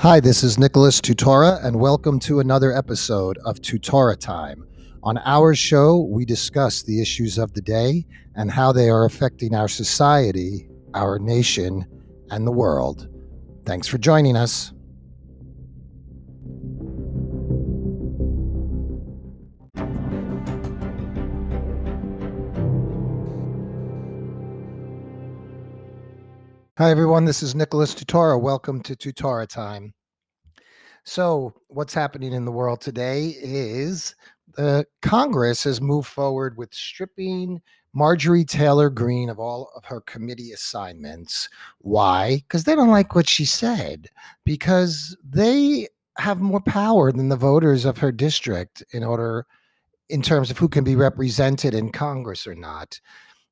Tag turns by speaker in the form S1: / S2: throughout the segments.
S1: Hi, this is Nicholas Tutora, and welcome to another episode of Tutora Time. On our show, we discuss the issues of the day and how they are affecting our society, our nation, and the world. Thanks for joining us. Hi, everyone. This is Nicholas Tutora. Welcome to Tutora Time. So, what's happening in the world today is the Congress has moved forward with stripping Marjorie Taylor Greene of all of her committee assignments. Why? Because they don't like what she said, because they have more power than the voters of her district in order in terms of who can be represented in Congress or not.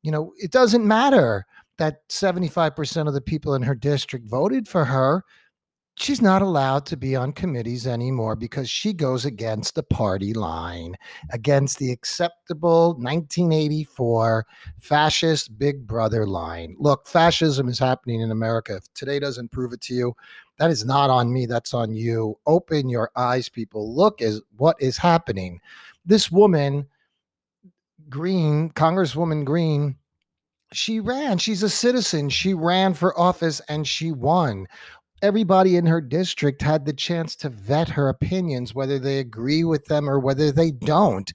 S1: You know, it doesn't matter that 75% of the people in her district voted for her, she's not allowed to be on committees anymore because she goes against the party line, against the acceptable 1984 fascist big brother line. Look, fascism is happening in America. If today doesn't prove it to you, that is not on me, that's on you. Open your eyes, people. Look is what is happening. This woman, Greene, Congresswoman Greene, she ran. She's a citizen. She ran for office and she won. Everybody in her district had the chance to vet her opinions, whether they agree with them or whether they don't.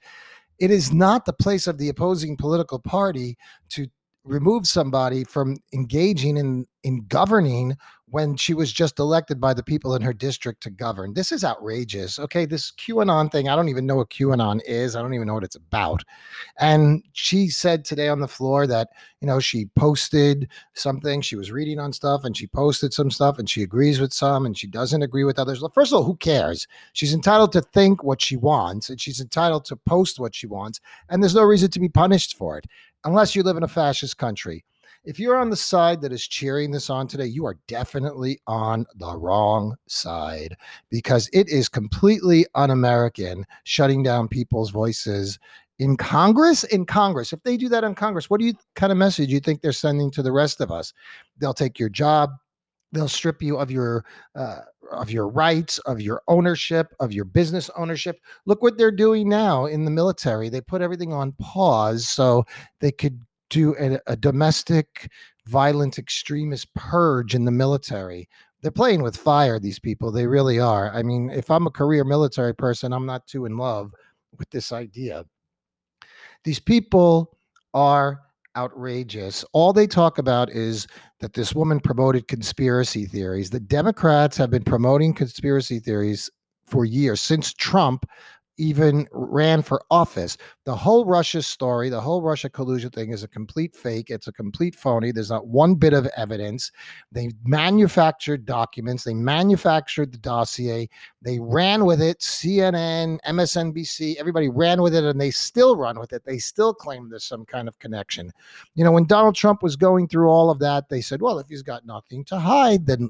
S1: It is not the place of the opposing political party to remove somebody from engaging in in governing when she was just elected by the people in her district to govern. This is outrageous. Okay, this QAnon thing, I don't even know what QAnon is. I don't even know what it's about. And she said today on the floor that, you know, she posted something, she was reading on stuff and she posted some stuff and she agrees with some and she doesn't agree with others. Well, first of all, who cares? She's entitled to think what she wants and she's entitled to post what she wants. And there's no reason to be punished for it unless you live in a fascist country if you're on the side that is cheering this on today, you are definitely on the wrong side because it is completely un American shutting down people's voices in Congress. In Congress, if they do that in Congress, what do you kind of message you think they're sending to the rest of us? They'll take your job, they'll strip you of your uh, of your rights of your ownership of your business ownership. Look what they're doing now in the military they put everything on pause so they could do a, a domestic violent extremist purge in the military. They're playing with fire these people they really are. I mean if i'm a career military person i'm not too in love with this idea. These people are outrageous. All they talk about is that this woman promoted conspiracy theories. The democrats have been promoting conspiracy theories for years since trump even ran for office. The whole Russia story, the whole Russia collusion thing is a complete fake. It's a complete phony. There's not one bit of evidence. They manufactured documents, they manufactured the dossier, they ran with it. CNN, MSNBC, everybody ran with it and they still run with it. They still claim there's some kind of connection. You know, when Donald Trump was going through all of that, they said, well, if he's got nothing to hide, then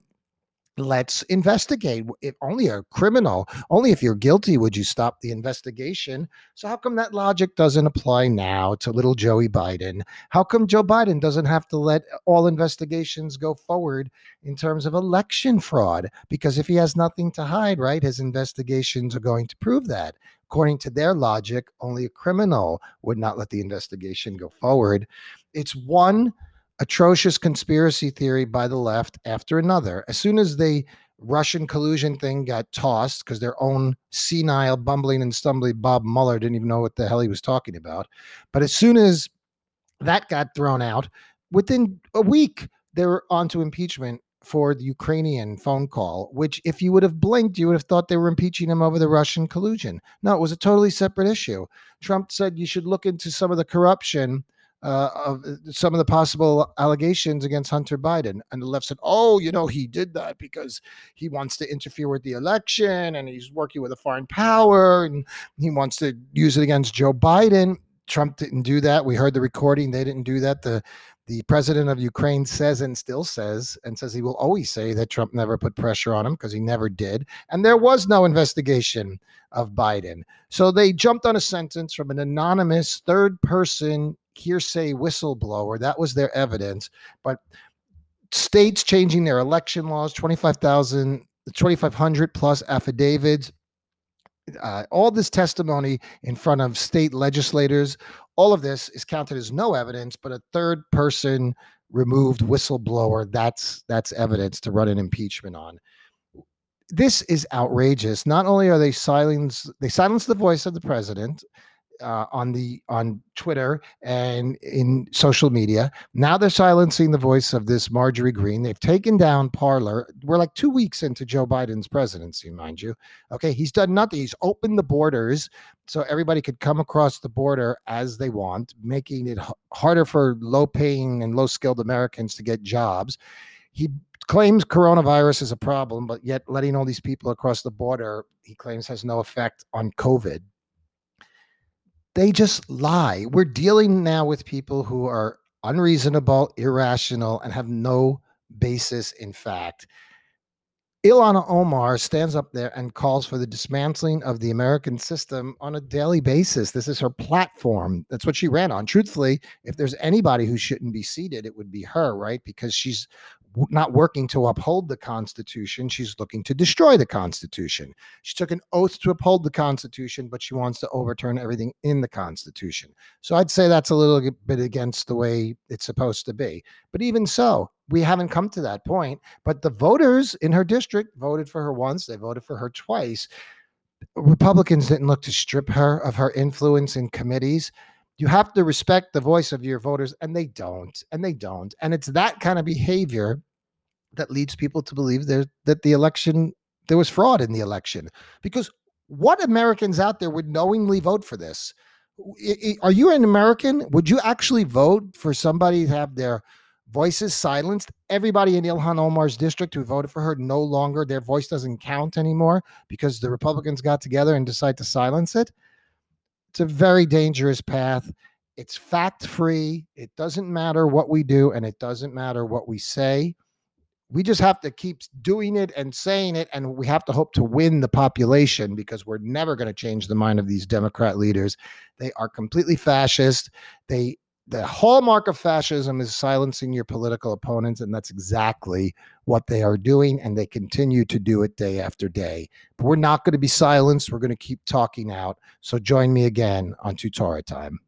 S1: let's investigate if only a criminal only if you're guilty would you stop the investigation. So how come that logic doesn't apply now to little joey biden? How come joe biden doesn't have to let uh, all investigations go forward in terms of election fraud? Because if he has nothing to hide right his investigations are going to prove that. According to their logic only a criminal would not let the investigation go forward. It's one atrocious conspiracy theory by the left after another. As soon as the Russian collusion thing got tossed because their own senile, bumbling, and stumbling Bob Mueller didn't even know what the hell he was talking about. But as soon as that got thrown out, within a week, they were on to impeachment for the Ukrainian phone call, which, if you would have blinked, you would have thought they were impeaching him over the Russian collusion. No, it was a totally separate issue. Trump said you should look into some of the corruption uh, of uh, some of the possible allegations against Hunter Biden. And the left said, oh, you know, he did that because he wants to interfere with the election and he's working with a foreign power and he wants to use it against Joe Biden. Trump didn't do that. We heard the recording. They didn't do that. The the president of Ukraine says and still says and says he will always say that Trump never put pressure on him because he never did. And there was no investigation of Biden. So they jumped on a sentence from an anonymous third person hearsay whistleblower. That was their evidence. But states changing their election laws, 25,000 2,500 plus affidavits, uh, all this testimony in front of state legislators, all of this is counted as no evidence, but a third person removed whistleblower that's that's evidence to run an impeachment on. This is outrageous. Not only are they silence they silence the voice of the president uh, on the on Twitter and in social media. Now they're silencing the voice of this Marjorie Greene. They've taken down Parler. We're like two weeks into Joe Biden's presidency, mind you. Okay, he's done nothing. He's opened the borders so everybody could come across the border as they want, making it h- harder for low-paying and low-skilled Americans to get jobs. He claims coronavirus is a problem, but yet letting all these people across the border, he claims, has no effect on COVID they just lie. We're dealing now with people who are unreasonable, irrational, and have no basis in fact. Ilhan Omar stands up there and calls for the dismantling of the American system on a daily basis. This is her platform. That's what she ran on. Truthfully, if there's anybody who shouldn't be seated, it would be her, right? Because she's not working to uphold the Constitution. She's looking to destroy the Constitution. She took an oath to uphold the Constitution, but she wants to overturn everything in the Constitution. So I'd say that's a little bit against the way it's supposed to be. But even so, we haven't come to that point. But the voters in her district voted for her once, they voted for her twice. Republicans didn't look to strip her of her influence in committees you have to respect the voice of your voters and they don't and they don't and it's that kind of behavior that leads people to believe there that the election there was fraud in the election because what americans out there would knowingly vote for this? Are you an american? Would you actually vote for somebody to have their voices silenced? Everybody in ilhan omar's district who voted for her no longer their voice doesn't count anymore because the republicans got together and decided to silence it it's a very dangerous path. It's fact free. It doesn't matter what we do and it doesn't matter what we say. We just have to keep doing it and saying it. And we have to hope to win the population because we're never going to change the mind of these Democrat leaders. They are completely fascist. They the hallmark of fascism is silencing your political opponents, and that's exactly what they are doing, and they continue to do it day after day. But we're not going to be silenced. We're going to keep talking out. So join me again on Tutora Time.